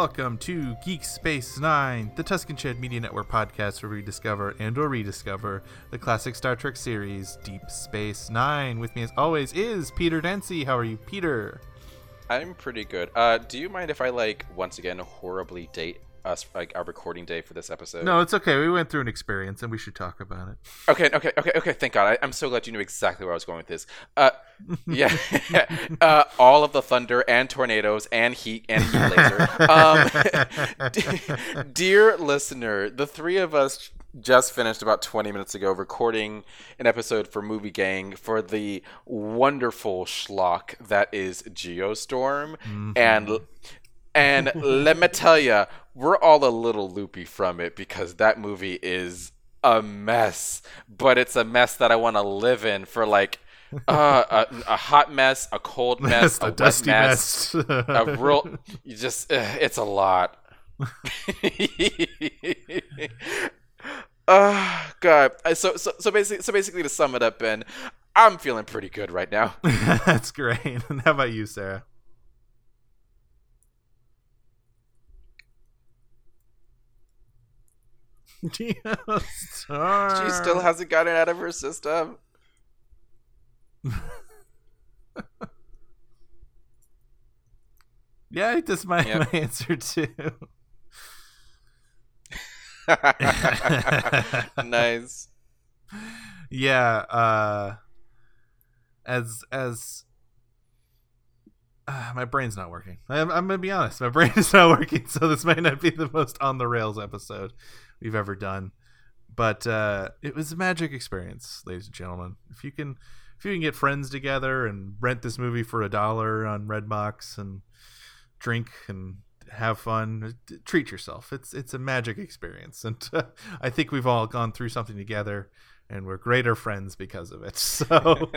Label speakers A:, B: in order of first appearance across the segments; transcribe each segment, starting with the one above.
A: Welcome to Geek Space Nine, the Tuscan Shed Media Network podcast where we discover and/or rediscover the classic Star Trek series Deep Space Nine. With me, as always, is Peter Dancy. How are you, Peter?
B: I'm pretty good. Uh, do you mind if I like once again horribly date us like our recording day for this episode?
A: No, it's okay. We went through an experience and we should talk about it.
B: Okay, okay, okay, okay. Thank God. I, am so glad you knew exactly where I was going with this. Uh, yeah, uh, all of the thunder and tornadoes and heat and heat laser. Um, dear listener, the three of us just finished about 20 minutes ago recording an episode for Movie Gang for the wonderful schlock that is Geostorm, mm-hmm. and and let me tell you, we're all a little loopy from it because that movie is a mess, but it's a mess that I want to live in for like uh, a, a, hot mess, a cold mess, a, a dusty mess, mess. a real. You just, uh, it's a lot. Oh God! So so so basically so basically to sum it up, Ben, I'm feeling pretty good right now.
A: That's great. And how about you, Sarah?
B: she still hasn't gotten out of her system.
A: yeah, that's my, yep. my answer too.
B: nice.
A: Yeah, uh as as uh, my brain's not working. I'm, I'm, gonna be honest. My brain is not working, so this might not be the most on the rails episode we've ever done. But uh, it was a magic experience, ladies and gentlemen. If you can, if you can get friends together and rent this movie for a dollar on Redbox and drink and have fun, treat yourself. It's it's a magic experience, and uh, I think we've all gone through something together, and we're greater friends because of it. So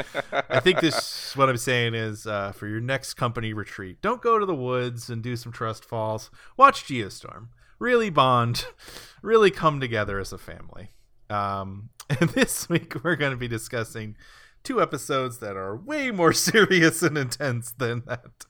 A: I think this what I'm saying is uh, for your next company retreat, don't go to the woods and do some trust falls. Watch Geostorm. Really bond, really come together as a family. Um, and this week we're going to be discussing two episodes that are way more serious and intense than that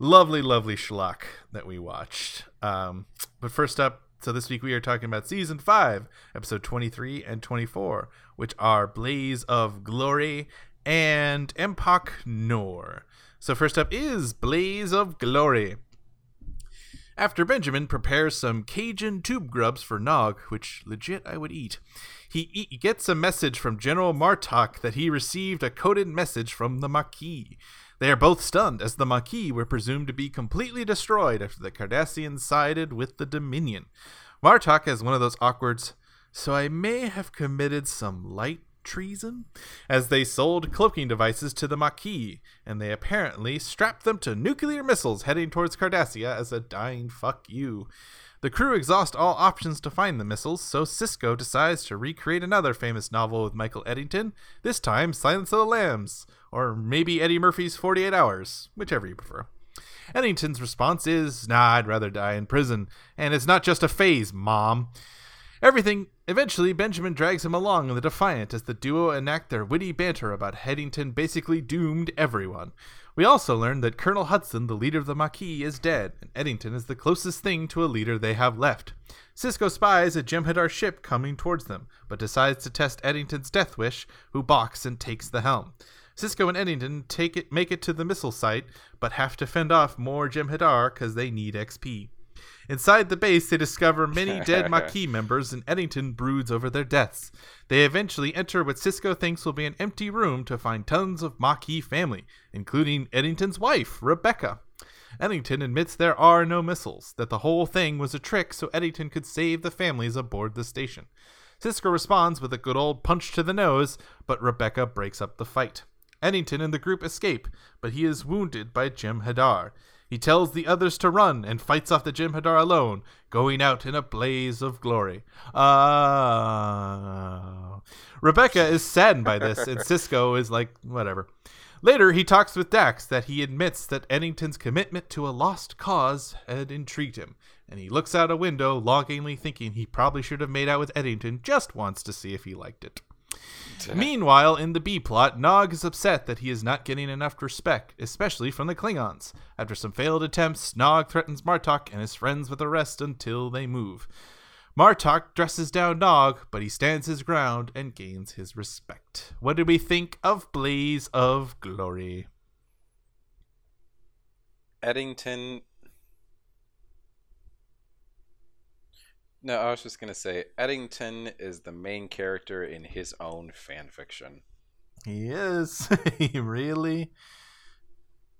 A: lovely, lovely schlock that we watched. Um, but first up, so this week we are talking about season five, episode 23 and 24, which are Blaze of Glory and Empok Nor. So first up is Blaze of Glory. After Benjamin prepares some Cajun tube grubs for Nog, which legit I would eat, he, he gets a message from General Martok that he received a coded message from the Maquis. They are both stunned, as the Maquis were presumed to be completely destroyed after the Cardassians sided with the Dominion. Martok has one of those awkward, so I may have committed some light treason, as they sold cloaking devices to the Maquis, and they apparently strapped them to nuclear missiles heading towards Cardassia as a dying fuck you. The crew exhaust all options to find the missiles, so Sisko decides to recreate another famous novel with Michael Eddington, this time Silence of the Lambs, or maybe Eddie Murphy's 48 Hours, whichever you prefer. Eddington's response is, Nah, I'd rather die in prison, and it's not just a phase, Mom. Everything. Eventually, Benjamin drags him along in the Defiant as the duo enact their witty banter about Eddington basically doomed everyone. We also learn that Colonel Hudson, the leader of the Maquis, is dead, and Eddington is the closest thing to a leader they have left. Sisko spies a Jem'Hadar ship coming towards them, but decides to test Eddington's death wish, who balks and takes the helm. Sisko and Eddington take it, make it to the missile site, but have to fend off more Jem'Hadar because they need XP. Inside the base, they discover many dead Maquis members, and Eddington broods over their deaths. They eventually enter what Sisko thinks will be an empty room to find tons of Maquis family, including Eddington's wife, Rebecca. Eddington admits there are no missiles, that the whole thing was a trick so Eddington could save the families aboard the station. Sisko responds with a good old punch to the nose, but Rebecca breaks up the fight. Eddington and the group escape, but he is wounded by Jem'Hadar. He tells the others to run and fights off the Jem'Hadar alone, going out in a blaze of glory. Uh... Rebecca is saddened by this, and Sisko is like, whatever. Later, he talks with Dax that he admits that Eddington's commitment to a lost cause had intrigued him, and he looks out a window, longingly thinking he probably should have made out with Eddington just once to see if he liked it. Meanwhile, in the B plot, Nog is upset that he is not getting enough respect, especially from the Klingons. After some failed attempts, Nog threatens Martok and his friends with arrest until they move. Martok dresses down Nog, but he stands his ground and gains his respect. What did we think of Blaze of Glory?
B: Eddington. No, I was just gonna say Eddington is the main character in his own fan fiction.
A: He is. he really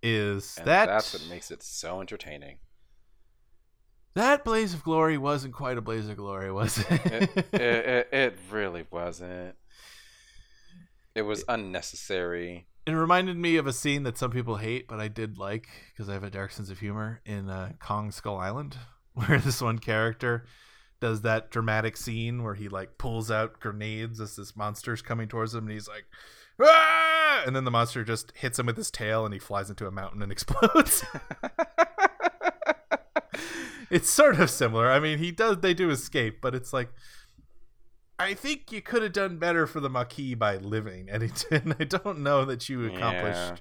A: is.
B: And
A: that
B: that's what makes it so entertaining.
A: that Blaze of Glory wasn't quite a Blaze of Glory, was it?
B: It, it, it, it really wasn't. It was unnecessary.
A: It reminded me of a scene that some people hate, but I did like because I have a dark sense of humor in uh, Kong Skull Island, where this one character does that dramatic scene where he like pulls out grenades as this monster's coming towards him, and he's like, ah! and then the monster just hits him with his tail, and he flies into a mountain and explodes. it's sort of similar. I mean, he does they do escape, but it's like I think you could have done better for the Maquis by living Eddington. I don't know that you accomplished
B: Yeah.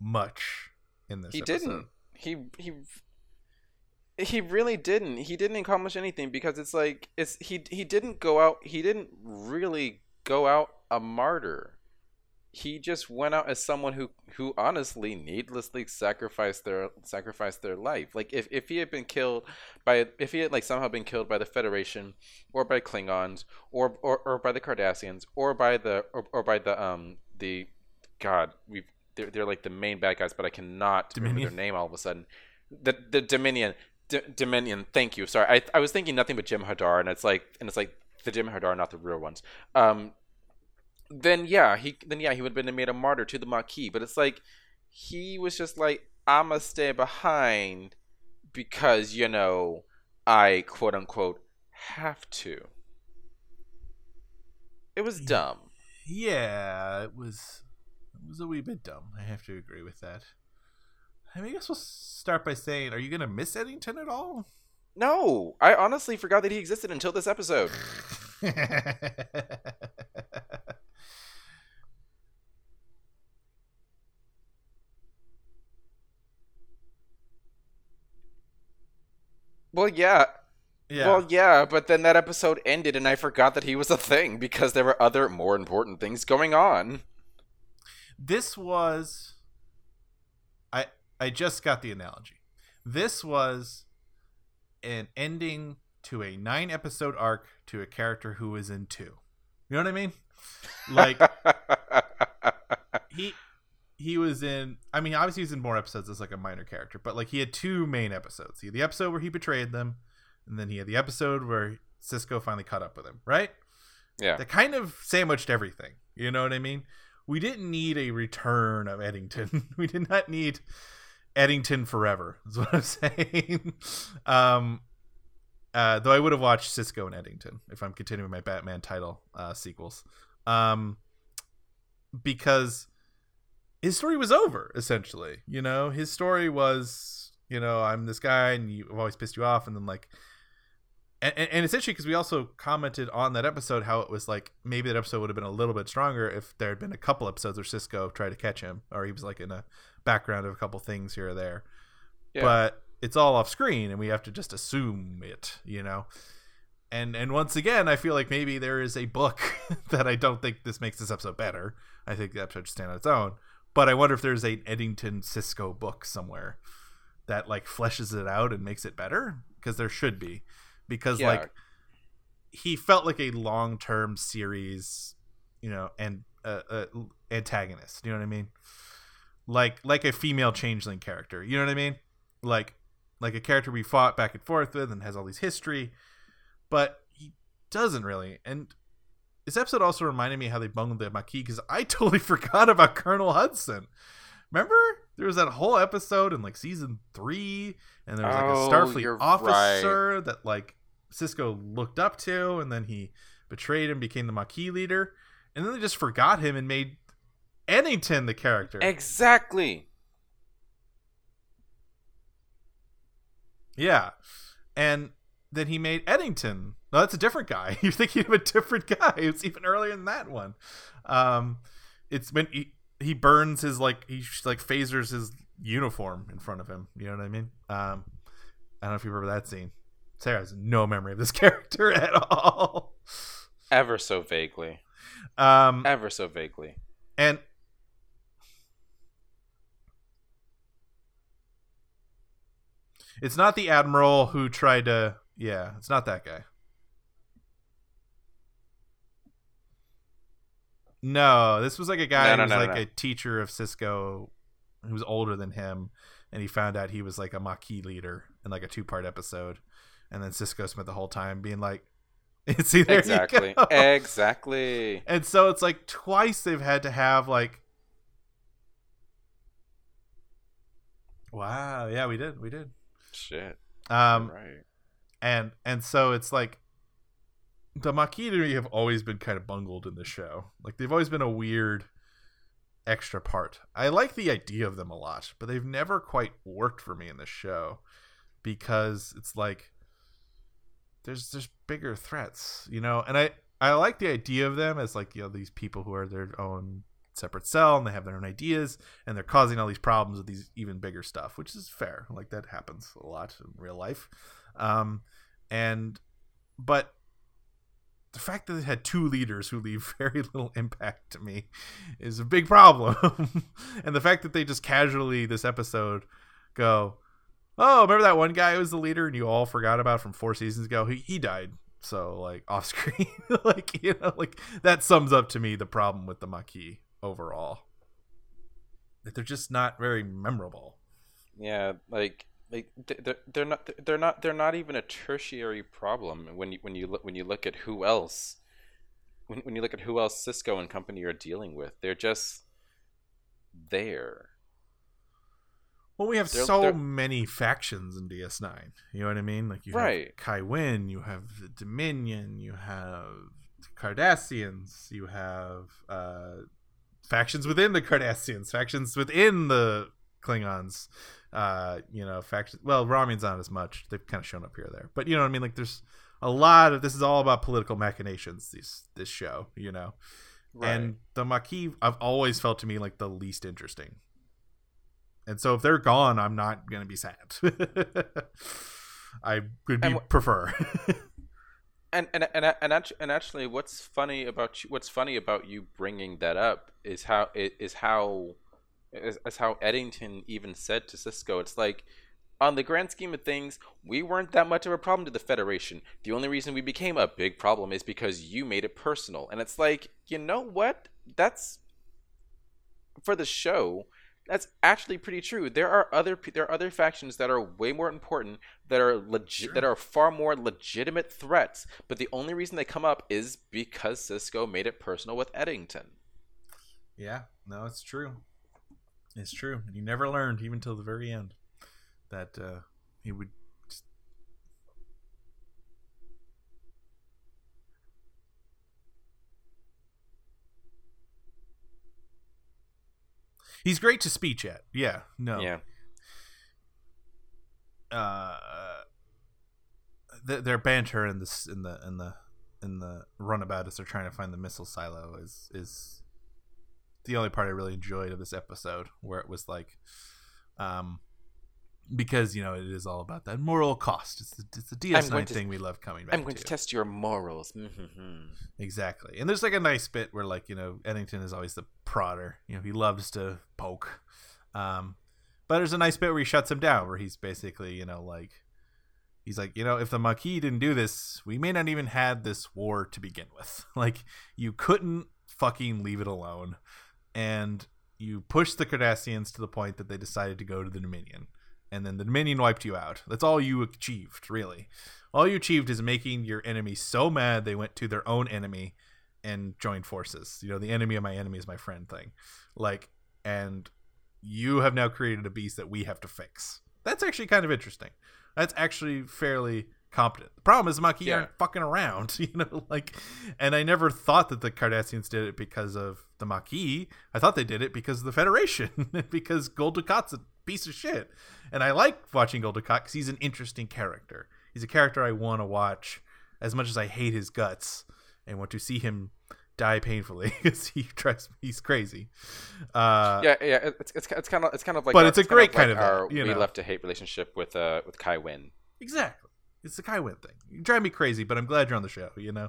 A: much in this.
B: he
A: episode.
B: didn't. He he he really didn't. He didn't accomplish anything because it's like it's he he didn't go out. He didn't really go out a martyr. He just went out as someone who who honestly needlessly sacrificed their sacrificed their life. Like if, if he had been killed by if he had like somehow been killed by the Federation or by Klingons or or, or by the Cardassians or by the or, or by the um the God we they're, they're like the main bad guys, but I cannot remember their name all of a sudden. The the Dominion, D- Dominion. Thank you. Sorry, I I was thinking nothing but Jem'Hadar, and it's like and it's like the Jem'Hadar, not the real ones. Um, then yeah, he then yeah he would have been made a martyr to the Maquis, but it's like he was just like I'ma stay behind because you know I quote unquote have to. It was dumb.
A: Yeah, it was. It was a wee bit dumb. I have to agree with that. I mean, I guess we'll start by saying, are you gonna miss Eddington at all?
B: No, I honestly forgot that he existed until this episode. Well, yeah,
A: yeah.
B: Well, yeah, but then that episode ended and I forgot that he was a thing because there were other more important things going on.
A: this was i just got the analogy this was an ending to a nine episode arc to a character who was in two you know what i mean like he he was in i mean obviously he's in more episodes as like a minor character but like he had two main episodes he had the episode where he betrayed them and then he had the episode where sisko finally caught up with him right
B: yeah.
A: that kind of sandwiched everything. You know what I mean? We didn't need a return of Eddington. we did not need Eddington forever. Is what I'm saying. um, uh, though I would have watched Sisko and Eddington if I'm continuing my Batman title uh, sequels, um, because his story was over essentially. You know, his story was, you know, I'm this guy and you, I've always pissed you off, and then like and, and, essentially because we also commented on that episode how it was like maybe that episode would have been a little bit stronger if there had been a couple episodes where Sisko tried to catch him or he was like in a background of a couple things here or there.
B: Yeah.
A: But it's all off screen and we have to just assume it, you know. And and once again, I feel like maybe there is a book that I don't think this makes this episode better. I think the episode should stand on its own. But I wonder if there's a Eddington Sisko book somewhere that like fleshes it out and makes it better because there should be because
B: Yeah.
A: like he felt like a long-term series you know and uh, uh, antagonist you know what i mean like like a female changeling character you know what i mean? Like like a character we fought back and forth with and has all these history but he doesn't really. And this episode also reminded me how they bungled the Maquis because I totally forgot about Colonel Hudson. Remember, there was that whole episode in like season three, and there was like a
B: Oh,
A: Starfleet officer that like Sisko looked up to, and then he betrayed him, became the Maquis leader, and then they just forgot him and made Eddington the character.
B: Exactly.
A: Yeah. And then he made Eddington. No, that's a different guy. You're thinking of a different guy. It's even earlier than that one. Um, it's when he, he burns his like he like phasers his uniform in front of him. You know what I mean? Um, I don't know if you remember that scene. Sarah has no memory of this character at all.
B: Ever so vaguely.
A: Um,
B: Ever so vaguely.
A: and it's not the admiral who tried to. Yeah, it's not that guy. No, this was like a guy
B: No,
A: who was
B: no,
A: like
B: no.
A: a teacher of Sisko who was older than him, and he found out he was like a Maquis leader in like a two part episode. And then Sisko spent the whole time being like, "See, there you
B: exactly.
A: go."
B: Exactly.
A: And so it's like twice they've had to have like Wow, yeah, we did. We did.
B: Shit.
A: Um
B: right.
A: and and so it's like the Makidori have always been kind of bungled in the show. Like they've always been a weird extra part. I like the idea of them a lot, but they've never quite worked for me in the show because it's like there's there's bigger threats, you know. And I I like the idea of them as like you know these people who are their own separate cell and they have their own ideas and they're causing all these problems with these even bigger stuff, which is fair. Like that happens a lot in real life. Um, and but the fact that it had two leaders who leave very little impact to me is a big problem. and the fact that they just casually this episode go, "Oh, remember that one guy who was the leader and you all forgot about from four seasons ago? He he died." So like off screen, like you know, like that sums up to me the problem with the Maquis overall. That they're just not very memorable.
B: Yeah, like like they're, they're not they're not they're not even a tertiary problem when you when you look when you look at who else when when you look at who else Sisko and company are dealing with. They're just there.
A: Well, we have
B: They're-
A: so
B: they're-
A: many factions in DS9. You know what I mean? Like you have Kai Wynn, you have the Dominion, you have Cardassians, you have uh, factions within the Cardassians, factions within the Klingons. Uh, you know, factions. Well, Romulan's not as much. They've kind of shown up here or there, but you know what I mean. Like, there's a lot of this is all about political machinations. This this show, you know, and the Maquis I've always felt to me like the least interesting. And so if they're gone, I'm not gonna be sad. I would be
B: wh-
A: prefer.
B: and and and and actually, and actually what's funny about you what's funny about you bringing that up is how is how is, is how Eddington even said to Sisko it's like on the grand scheme of things we weren't that much of a problem to the federation. The only reason we became a big problem is because you made it personal. And it's like you know what? That's for the show that's actually pretty true. There are other there are other factions that are way more important that are legit
A: Sure.
B: that are far more legitimate threats, but the only reason they come up is because Sisko made it personal with Eddington.
A: yeah, no, it's true. It's true. And he never learned, even till the very end, that uh, he would. He's great to speech at. Yeah, no.
B: Yeah.
A: uh th- their banter in this in the in the in the runabout as they're trying to find the missile silo is is the only part I really enjoyed of this episode where it was like um because you know it is all about that moral cost it's the, it's the DS9
B: to-
A: thing we love coming back
B: I'm going to test your morals.
A: Exactly. And there's like a nice bit where like, you know, Eddington is always the prodder. You know, he loves to poke. Um but there's a nice bit where he shuts him down where he's basically, you know, like he's like, you know, if the Maquis didn't do this, we may not even had this war to begin with. like you couldn't fucking leave it alone. And you pushed the Cardassians to the point that they decided to go to the Dominion. And then the Dominion wiped you out. That's all you achieved, really all you achieved is making your enemy so mad they went to their own enemy and joined forces. You know, the enemy of my enemy is my friend thing. Like, and you have now created a beast that we have to fix. That's actually kind of interesting. That's actually fairly competent. The problem is the Maquis
B: Yeah.
A: aren't fucking around, you know, like, and I never thought that the Cardassians did it because of the Maquis. I thought they did it because of the Federation, because a piece of shit. And I like watching Gul because he's an interesting character he's a character I want to watch as much as I hate his guts and want to see him die painfully because he tries he's crazy. Uh,
B: yeah, yeah, it's it's, it's kind of it's kind of like
A: But it's a great
B: kind
A: kind
B: of,
A: of
B: like
A: that,
B: our
A: you
B: we
A: know.
B: love to hate relationship with uh with Kai Wynn.
A: Exactly. It's the Kai Wynn thing. You drive me crazy, but I'm glad you're on the show. You know,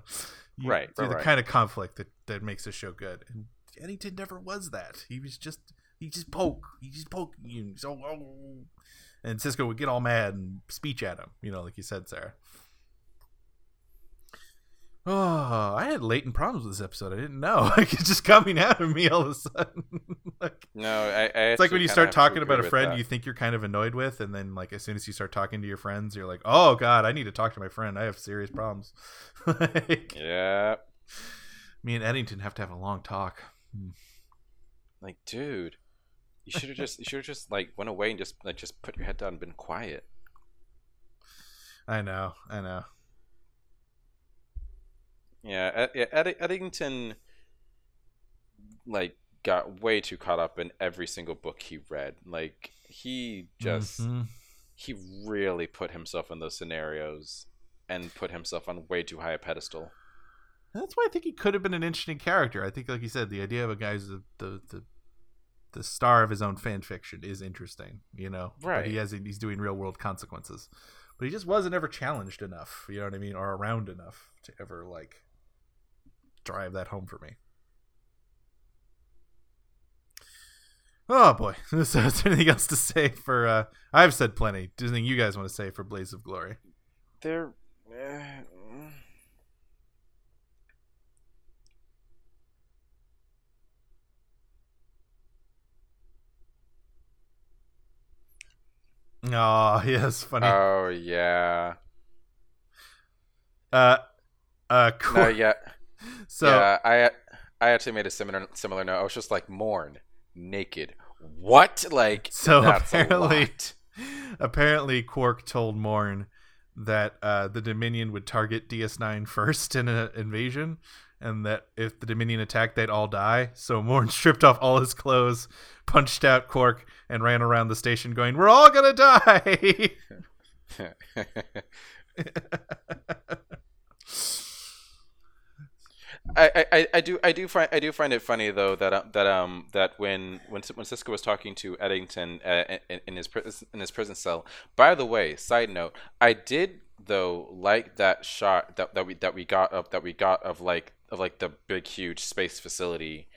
A: you,
B: Right,
A: You're
B: right,
A: the
B: right.
A: kind of conflict that that makes the show good. And Eddington never was that. He was just he just poke. He just poke you. So oh. and Sisko would get all mad and speech at him. You know, like you said, Sarah. Oh, I had latent problems with this episode. I didn't know. Like it's just coming out of me all of a sudden. like,
B: No, I, I
A: it's like when you start talking about a friend
B: you
A: think you're kind of annoyed with, and then like as soon as you start talking to your friends, you're like, "Oh God, I need to talk to my friend. I have serious problems." like,
B: yeah,
A: me and Eddington have to have a long talk. Hmm.
B: like dude, you should have just you should have just like went away and just like just put your head down and been quiet.
A: I know, I know.
B: Yeah, Ed, yeah, Ed, Eddington like got way too caught up in every single book he read. Like he just
A: Mhm.
B: he really put himself in those scenarios and put himself on way too high a pedestal.
A: That's why I think he could have been an interesting character. I think, like you said, the idea of a guy who's the the, the, the star of his own fan fiction is interesting. You know, But
B: Right.
A: he has he's doing real world consequences, but he just wasn't ever challenged enough. You know what I mean, or around enough to ever like drive that home for me. Oh boy, so is there anything else to say for? uh I've said plenty. Does anything you guys want to say for Blaze of Glory?
B: They're eh,
A: Oh yes, funny.
B: Oh yeah.
A: Uh, uh,
B: No, yeah.
A: So
B: yeah, I I actually made a similar similar note. I was just like Morn naked. What? Like
A: So apparently- apparently, Quark told Morn that uh, the Dominion would target DS9 first in an invasion, and that if the Dominion attacked, they'd all die. So Morn stripped off all his clothes, punched out Quark, and ran around the station going, "We're all gonna die."
B: I, I- I, do I do find I do find it funny though that uh, that um that when when when Sisko was talking to Eddington uh, in, in his in his prison cell. By the way, side note, I did though like that shot that, that we that we got of that we got of like of like the big huge space facility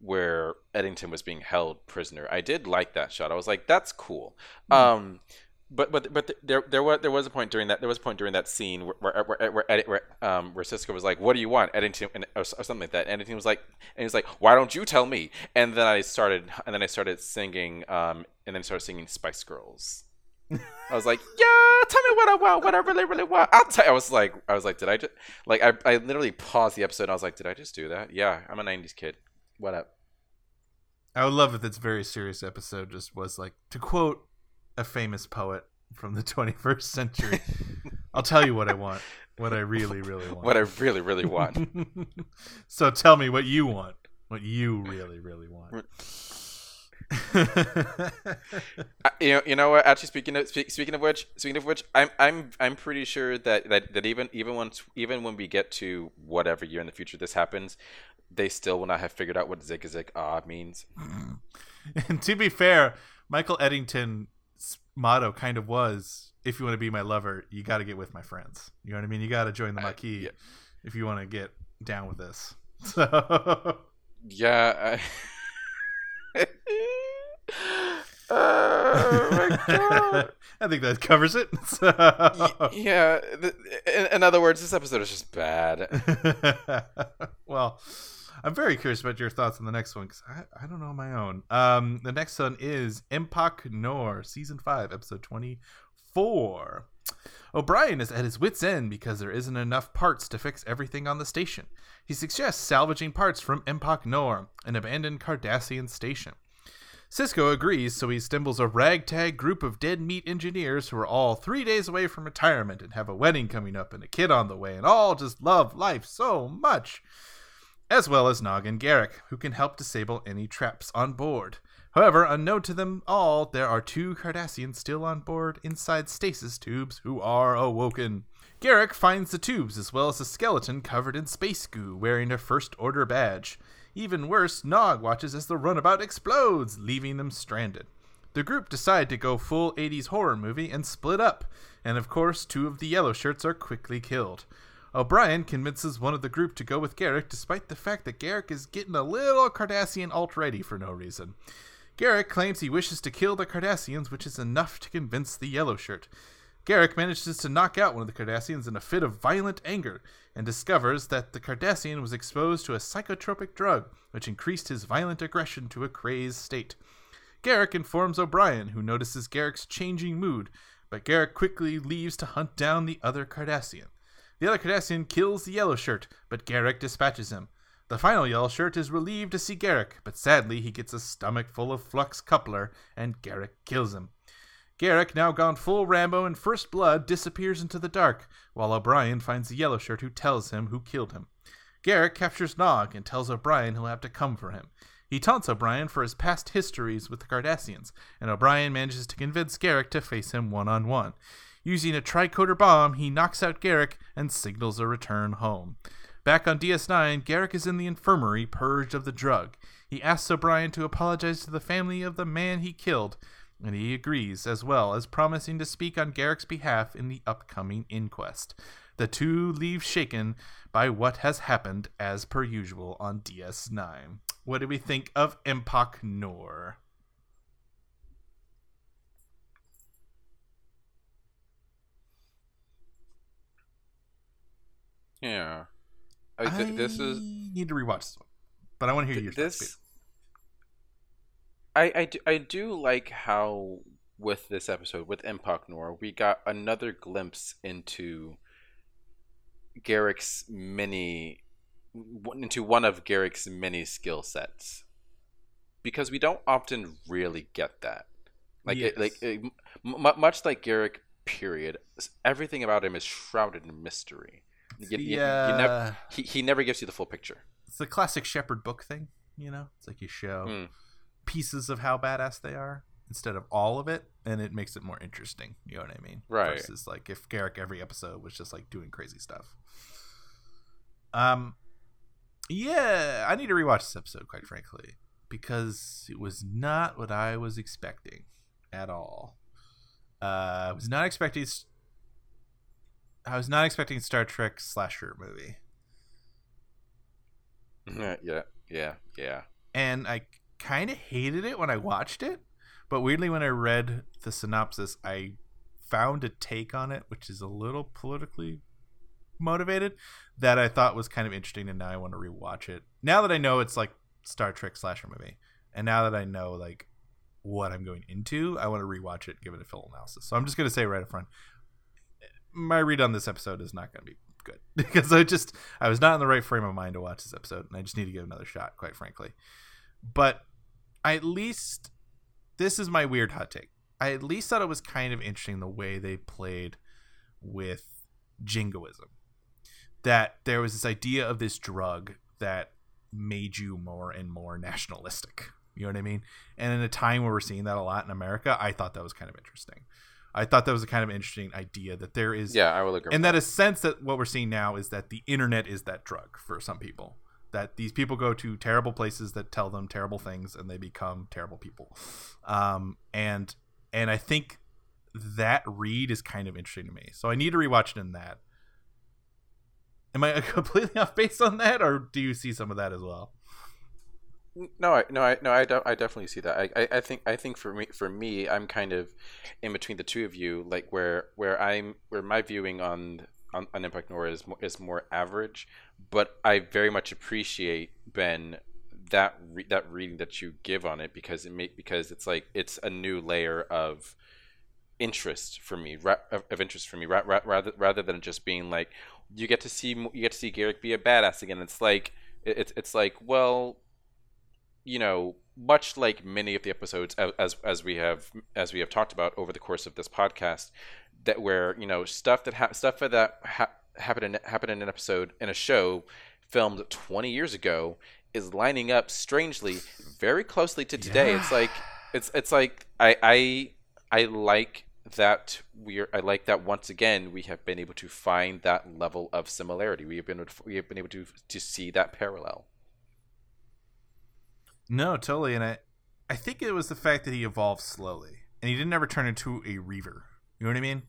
B: where Eddington was being held prisoner. I did like that shot. I was like, that's cool. Um, but but but there there was there was a point during that there was a point during that scene where where where, where, where um where Sisko was like, "What do you want?" Eddington and, or, or something like that. And Eddington was like, and he's like, "Why don't you tell me?" And then I started and then I started singing um and then started singing Spice Girls. I was like, "Yeah, tell me what I want, what I really really want." I'll tell. I was like, I was like, did I just like I I literally paused the episode. and I was like, did I just do that? Yeah, I'm a '90s kid. What up?
A: I would love if this very serious episode just was like to quote a famous poet from the 21st century. I'll tell you what I want, what I really, really want.
B: What I really really want.
A: so tell me what you want, what you really, really want.
B: Uh, you know, you know what? Actually, speaking of speak, speaking of which, speaking of which, I'm I'm I'm pretty sure that, that that even even once even when we get to whatever year in the future this happens, they still will not have figured out what zig zig ah means.
A: and to be fair, Michael Eddington's motto kind of was, "If you want to be my lover, you got to get with my friends." You know what I mean? You got to join the Maquis
B: yeah.
A: if you want to get down with this. So,
B: Yeah. I... oh god.
A: I think that covers it. So-
B: Y- yeah. th- In, in other words, this episode is just bad.
A: well, I'm very curious about your thoughts on the next one because I, I don't know my own. Um, the next one is Empok Nor, season five, episode 24. O'Brien is at his wits' end because there isn't enough parts to fix everything on the station. He suggests salvaging parts from Empok Nor, an abandoned Cardassian station. Sisko agrees, so he stumbles a ragtag group of dead meat engineers who are all three days away from retirement and have a wedding coming up and a kid on the way, and all just love life so much. As well as Nog and Garak, who can help disable any traps on board. However, unknown to them all, there are two Cardassians still on board inside stasis tubes who are awoken. Garak finds the tubes as well as a skeleton covered in space goo wearing a First Order badge. Even worse, Nog watches as the runabout explodes, leaving them stranded. The group decide to go full 80s horror movie and split up, and of course, two of the yellow shirts are quickly killed. O'Brien convinces one of the group to go with Garak despite the fact that Garak is getting a little Cardassian alt ready for no reason. Garak claims he wishes to kill the Cardassians, which is enough to convince the yellow shirt. Garak manages to knock out one of the Cardassians in a fit of violent anger and discovers that the Cardassian was exposed to a psychotropic drug, which increased his violent aggression to a crazed state. Garak informs O'Brien, who notices Garak's changing mood, but Garak quickly leaves to hunt down the other Cardassian. The other Cardassian kills the yellow shirt, but Garak dispatches him. The final yellow shirt is relieved to see Garak, but sadly he gets a stomach full of flux coupler, and Garak kills him. Garak, now gone full Rambo and First Blood, disappears into the dark, while O'Brien finds the yellow shirt who tells him who killed him. Garak captures Nog and tells O'Brien he'll have to come for him. He taunts O'Brien for his past histories with the Cardassians, and O'Brien manages to convince Garak to face him one on one. Using a tricorder bomb, he knocks out Garak and signals a return home. Back on DS9, Garak is in the infirmary, purged of the drug. He asks O'Brien to apologize to the family of the man he killed, and he agrees, as well as promising to speak on Garak's behalf in the upcoming inquest. The two leave shaken by what has happened as per usual on DS9. What do we think of Empok Nor?
B: Yeah. I, th- this is
A: need to rewatch this one, but I want to hear your
B: this.
A: thoughts,
B: I, I, do, I do like how with this episode with Nor we got another glimpse into Garak's many into one of Garak's many skill sets because we don't often really get that like
A: Yes.
B: it, like it, m- much like Garak, period everything about him is shrouded in mystery you, you- you
A: yeah,
B: never, he, he never gives you the full picture
A: it's the classic Shepherd Book thing. You know, it's like you show
B: Mm.
A: Pieces of how badass they are instead of all of it, and it makes it more interesting. You know what I mean?
B: Right.
A: Versus like if Garak every episode was just like doing crazy stuff. Um, yeah, I need to rewatch this episode, quite frankly, because it was not what I was expecting at all. Uh, I was not expecting. I was not expecting Star Trek slasher movie.
B: yeah yeah yeah yeah
A: and I kind of hated it when I watched it, but weirdly when I read the synopsis, I found a take on it which is a little politically motivated that I thought was kind of interesting, and now I want to rewatch it. Now that I know it's like Star Trek slasher movie, and now that I know like what I'm going into, I want to rewatch it, give it a full analysis. So I'm just gonna say right up front, my read on this episode is not gonna be good because I just I was not in the right frame of mind to watch this episode, and I just need to give it another shot, quite frankly. But I at least this is my weird hot take. I at least thought it was kind of interesting the way they played with jingoism. That there was this idea of this drug that made you more and more nationalistic. You know what I mean? And in a time where we're seeing that a lot in America, I thought that was kind of interesting. I thought that was a kind of interesting idea that there is
B: yeah I will agree
A: and
B: with
A: that a sense that what we're seeing now is that the internet is that drug for some people that these people go to terrible places that tell them terrible things and they become terrible people. Um, and and i think that read is kind of interesting to me. So i need to rewatch it in that. Am i completely off base on that or do you see some of that as well?
B: No, I, no, I, no, I, I definitely see that. I, I, I think, I think for me, for me, I'm kind of in between the two of you, like where, where I'm, where my viewing on, Impact Nora is more, is more average, but I very much appreciate Ben that re- that reading that you give on it because it because it's like it's a new layer of interest for me, ra- of, interest for me, ra- ra- rather rather than just being like you get to see you get to see Garak be a badass again. It's like it's it's like well you know, much like many of the episodes as as we have as we have talked about over the course of this podcast, that where you know stuff that ha- stuff that ha- happened in happened in an episode in a show filmed 20 years ago is lining up strangely very closely to today. Yeah. It's like it's it's like I I I like that we're I like that once again we have been able to find that level of similarity. We have been we have been able to to see that parallel.
A: No, totally, and I I think it was the fact that he evolved slowly and he didn't ever turn into a Reaver. You know what I mean?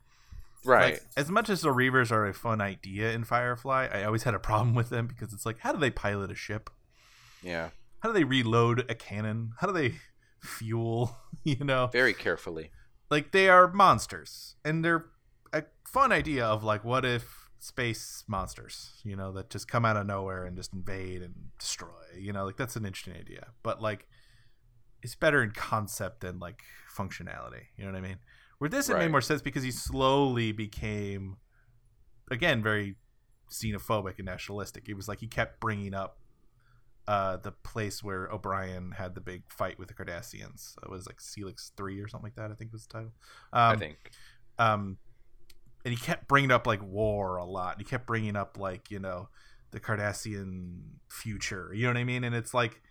B: Right.
A: Like, as much as the Reavers are a fun idea in Firefly, I always had a problem with them because it's like, how do they pilot a ship?
B: Yeah.
A: How do they reload a cannon? How do they fuel? You know,
B: very carefully.
A: Like they are monsters, and they're a fun idea of like, what if space monsters? You know, that just come out of nowhere and just invade and destroy. You know, like that's an interesting idea, but like, it's better in concept than like functionality. You know what I mean? Where this it right. made more sense because he slowly became, again, very xenophobic and nationalistic. It was like he kept bringing up uh, the place where O'Brien had the big fight with the Cardassians. It was like Celix Three or something like that. I think was the title.
B: Um, I think.
A: Um, and he kept bringing up like war a lot. He kept bringing up like you know the Cardassian future. You know what I mean? And it's like,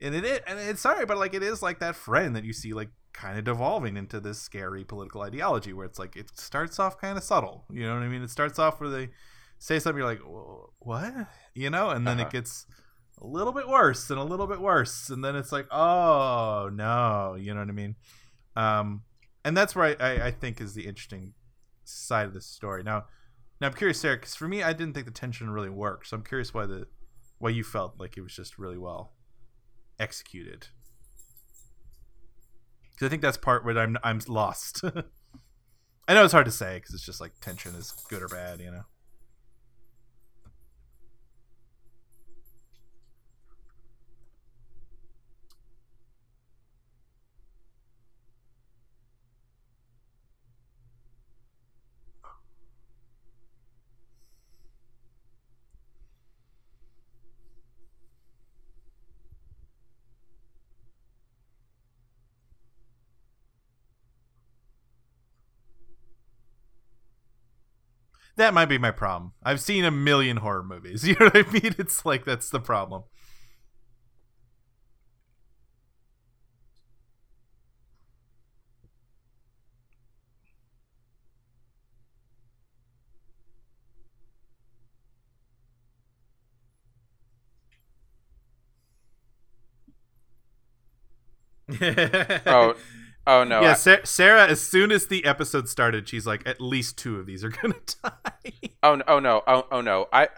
A: and it is, and it's sorry, but like it is like that friend that you see like kind of devolving into this scary political ideology where it's like it starts off kind of subtle. You know what I mean? It starts off where they say something, you're like, what? You know, and then uh-huh. it gets a little bit worse and a little bit worse, and then it's like, oh no, you know what I mean? Um, and that's where I, I, I think is the interesting side of this story. Now, now I'm curious, Sarah, because for me, I didn't think the tension really worked. So I'm curious why the why you felt like it was just really well executed because I think that's part where I'm I'm lost. I know it's hard to say because it's just like tension is good or bad, you know. That might be my problem. I've seen a million horror movies. You know what I mean? It's like that's the problem.
B: oh Oh no!
A: Yeah, I... Sarah. As soon as the episode started, she's like, "At least two of these are gonna die."
B: Oh no! Oh no! Oh, oh no! I.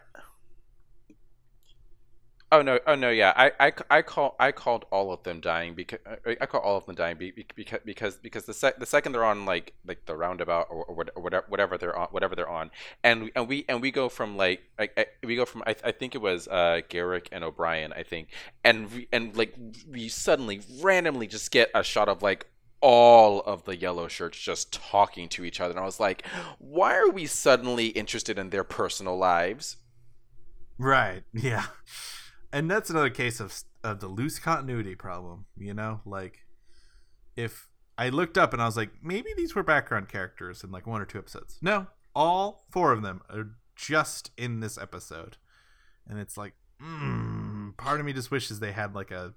B: Oh no! Oh no! Yeah, I, I, I call I called all of them dying because I call all of them dying because because because the sec, the second they're on like like the roundabout or, or whatever whatever they're on whatever they're on and and we and we go from like like we go from I, I think it was uh Garak and O'Brien I think and we, and like we suddenly randomly just get a shot of like all of the yellow shirts just talking to each other. And I was like, why are we suddenly interested in their personal lives?
A: Right. Yeah. And that's another case of, of the loose continuity problem, you know? Like, if I looked up and I was like, maybe these were background characters in like one or two episodes. No, all four of them are just in this episode. And it's like, mm, part of me just wishes they had like a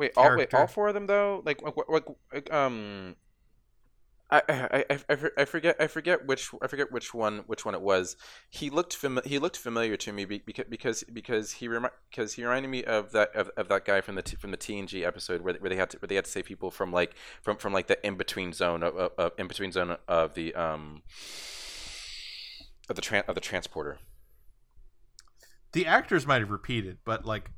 B: Wait, all wait, all four of them though. Like, like, like um, I, I, I, I forget I forget which I forget which one which one it was. He looked fami- he looked familiar to me because because because he remi- because he reminded me of that of, of that guy from the t- from the TNG episode where, where they had to where they had to save people from like from from like the in between zone of, of, of in between zone of the um of the tran- of the transporter.
A: The actors might have repeated, but like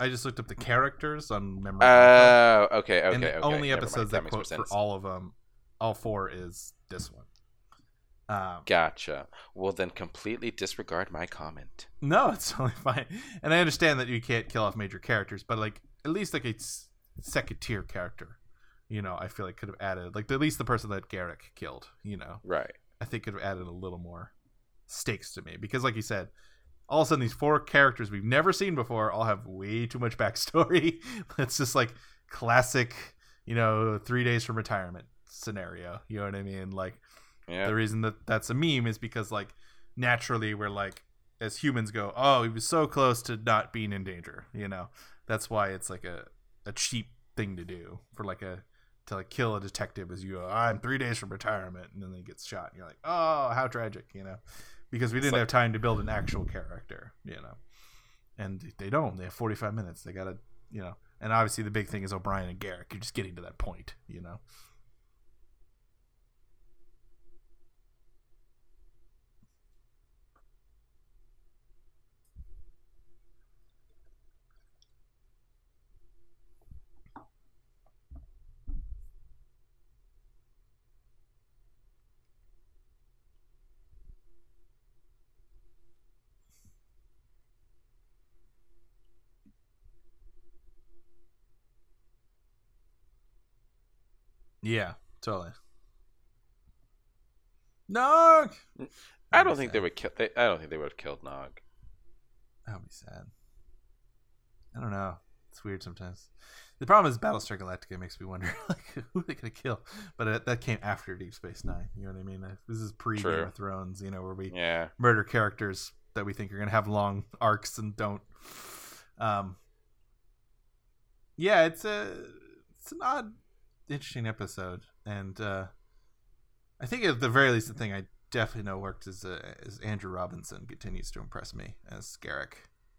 A: I just looked up the characters on memory.
B: Oh, uh, okay, okay.
A: And the
B: okay,
A: only episodes that, that quote for all of them, all four, is this one.
B: Um, gotcha. Well, then completely disregard my comment.
A: No, it's totally fine. And I understand that you can't kill off major characters, but like at least like a second tier character, you know, I feel like could have added like at least the person that Garak killed, you know,
B: right?
A: I think could have added a little more stakes to me because, like you said, all of a sudden these four characters we've never seen before all have way too much backstory. it's just like classic, you know, three days from retirement scenario. You know what I mean? Like yeah. the reason that that's a meme is because like naturally we're like as humans go, oh, he was so close to not being in danger. You know, that's why it's like a a cheap thing to do for like a to like kill a detective as you go, I'm three days from retirement, and then he gets shot. And you're like, oh, how tragic, you know, because we didn't
B: like-
A: have time to build an actual character, you know, and they don't. They have 45 minutes. They gotta, you know, and obviously the big thing is O'Brien and Garak. You're just getting to that point, you know. Yeah, totally. No,
B: I don't think they would kill. They, I don't think they would have killed Nog.
A: That would be sad. I don't know. It's weird sometimes. The problem is Battlestar Galactica makes me wonder like who are they gonna kill, but uh, that came after Deep Space Nine. You know what I mean? This is pre Game of Thrones. You know where we
B: Yeah.
A: murder characters that we think are gonna have long arcs and don't. Um. Yeah, it's a it's an odd, interesting episode, and uh, I think at the very least the thing I definitely know worked is uh, is Andrew Robinson continues to impress me as Garak.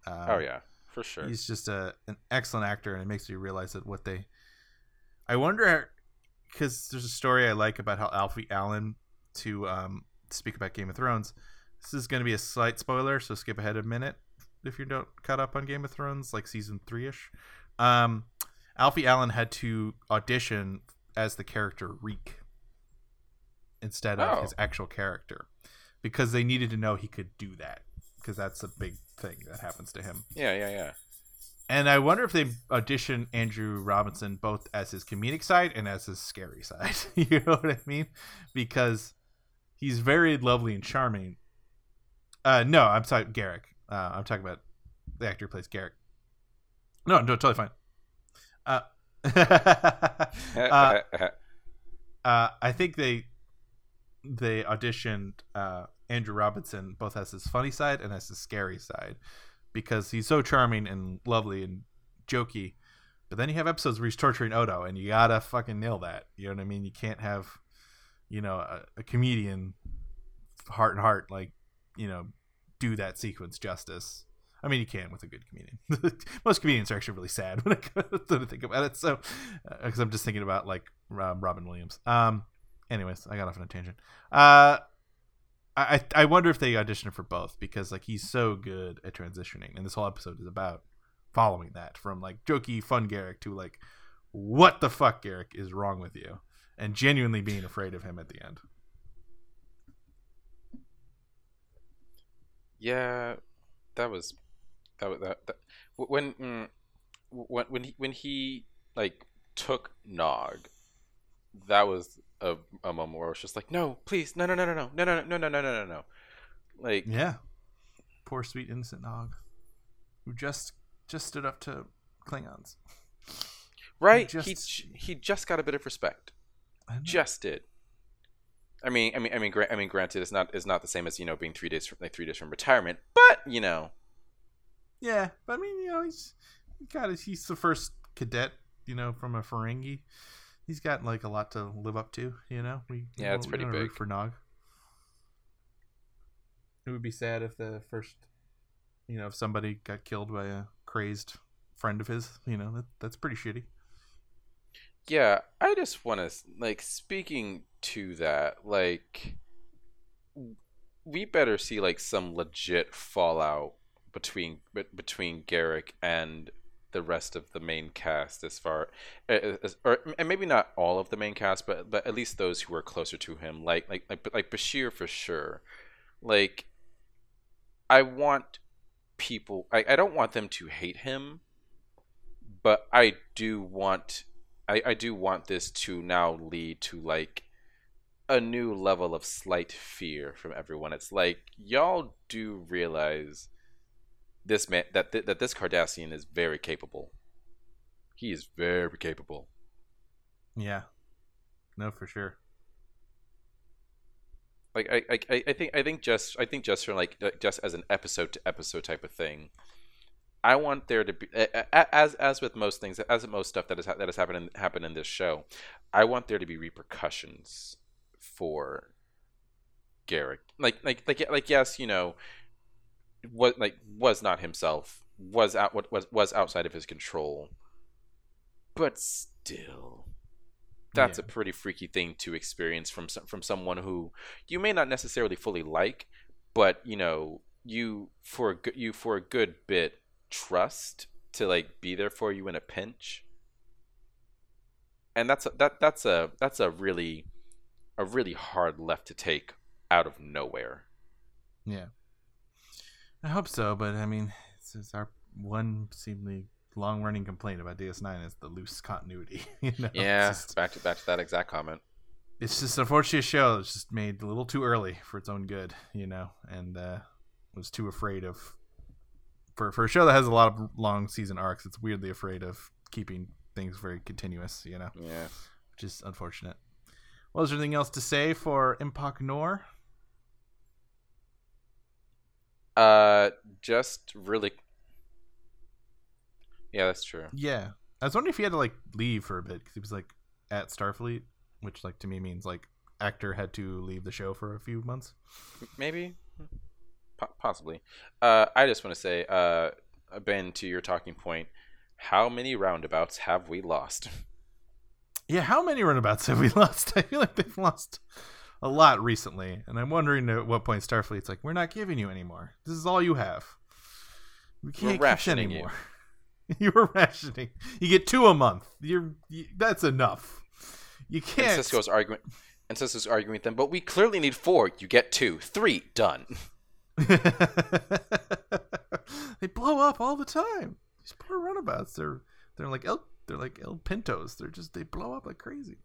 A: Um,
B: Oh yeah, for sure.
A: He's just a an excellent actor, and it makes me realize that what they. I wonder, because there's a story I like about how Alfie Allen to um, speak about Game of Thrones. This is going to be a slight spoiler, so skip ahead a minute if you don't caught up on Game of Thrones, like season three ish. Um, Alfie Allen had to audition as the character Reek instead of
B: Oh.
A: his actual character because they needed to know he could do that because that's a big thing that happens to him.
B: yeah, yeah, yeah.
A: And I wonder if they audition Andrew Robinson both as his comedic side and as his scary side. you know what I mean? Because he's very lovely and charming. Uh, no, I'm sorry, Garak. Uh, I'm talking about the actor who plays Garak. No, no, totally fine. Uh, uh, uh, I think they they auditioned uh, Andrew Robinson both as his funny side and as his scary side because he's so charming and lovely and jokey. But then you have episodes where he's torturing Odo, and you gotta fucking nail that. You know what I mean? You can't have, you know, a, a comedian heart and heart like, you know, do that sequence justice. I mean, you can with a good comedian. Most comedians are actually really sad when I think about it. So, because I'm just thinking about like Robin Williams. Um, anyways, I got off on a tangent. Uh, I I wonder if they auditioned for both because like he's so good at transitioning, and this whole episode is about following that from like jokey, fun Garak to like, what the fuck, Garak, is wrong with you, and genuinely being afraid of him at the end.
B: Yeah, that was that that, that when mm, when when he when he like took Nog, that was a, a moment where I was just like, no, please, no, no, no, no, no, no, no, no, no, no, no, no, no, like
A: Yeah, poor sweet innocent Nog, who just just stood up to Klingons.
B: right,
A: just-
B: he he just got a bit of respect, just did. I mean, I mean, I mean, gra- I mean, granted, it's not it's not the same as you know being three days from like three days from retirement, but you know,
A: Yeah, but I mean, you know, he's he got his, he's the first cadet, you know, from a Ferengi. He's got like a lot to live up to, you know. We
B: Yeah, it's pretty big.
A: for Nog. It would be sad if the first, you know, if somebody got killed by a crazed friend of his. You know, that that's pretty shitty.
B: Yeah, I just want to like speaking to that, like we better see like some legit fallout between bet- between Garak and the rest of the main cast as far as, or and maybe not all of the main cast, but but at least those who are closer to him, like like like like Bashir for sure. Like I want people I, I don't want them to hate him, but I do want I, I do want this to now lead to like a new level of slight fear from everyone. It's like y'all do realize this man that th- that this Cardassian is very capable. He is very capable.
A: Yeah, no, for sure.
B: like I, I I think I think just I think just from like just as an episode to episode type of thing. I want there to be as as with most things as with most stuff that has that has happened in, happened in this show. I want there to be repercussions for Garak. Like like like like yes, you know, was like was not himself was out what was was outside of his control, but still that's yeah. a pretty freaky thing to experience from from someone who you may not necessarily fully like, but you know you for a good you for a good bit trust to like be there for you in a pinch. And that's a, that that's a that's a really a really hard left to take out of nowhere.
A: Yeah. I hope so, but I mean, this is our one seemingly long running complaint about DS9 is the loose continuity. You know?
B: Yeah, just, back to back to that exact comment.
A: It's just unfortunate show. It's just made a little too early for its own good, you know, and uh, was too afraid of for for a show that has a lot of long season arcs. It's weirdly afraid of keeping things very continuous, you know.
B: Yeah,
A: which is unfortunate. Well, is there anything else to say for Empok Nor?
B: Uh, just really yeah, that's true.
A: Yeah, I was wondering if he had to like leave for a bit because he was like at Starfleet, which like to me means like actor had to leave the show for a few months.
B: Maybe, P- possibly. Uh, I just want to say, uh, Ben, to your talking point, how many runabouts have we lost?
A: Yeah, how many runabouts have we lost? I feel like they've lost a lot recently, and I'm wondering at what point Starfleet's like, we're not giving you anymore. This is all you have. We can't
B: we're rationing anymore. You.
A: were rationing. You get two a month. You're you, that's enough. You can't.
B: And Sisko's arguing. And Sisko's arguing with them, but we clearly need four. You get two, three, done.
A: they blow up all the time. These poor runabouts. They're they're like El they're like El Pintos. They're just they blow up like crazy.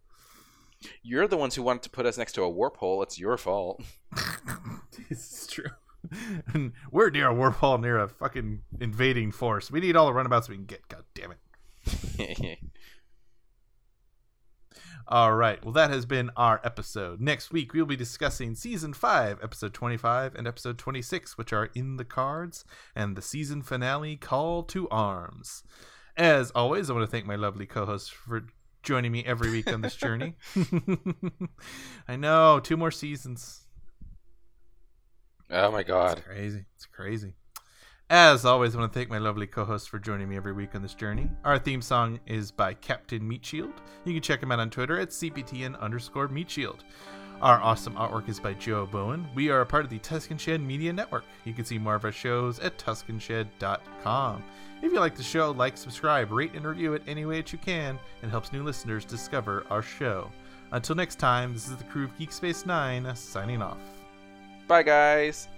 B: You're the ones who wanted to put us next to a warp hole. It's your fault.
A: this is true. and we're near a warp hole, near a fucking invading force. We need all the runabouts we can get. God damn it. all right. Well, that has been our episode. Next week, we'll be discussing season 5, episode 25, and episode 26, which are in the cards, and the season finale, Call to Arms. As always, I want to thank my lovely co hosts for joining me every week on this journey. I know, two more seasons.
B: Oh my god.
A: It's crazy. It's crazy. As always, I want to thank my lovely co hosts for joining me every week on this journey. Our theme song is by Captain Meatshield. You can check him out on Twitter at CPTN underscore Meatshield. Our awesome artwork is by Joe Bowen. We are a part of the Tuscan Shed Media Network. You can see more of our shows at TuscanShed.com. If you like the show, like, subscribe, rate, and review it any way that you can. It helps new listeners discover our show. Until next time, this is the crew of Geek Space 9 signing off.
B: Bye, guys.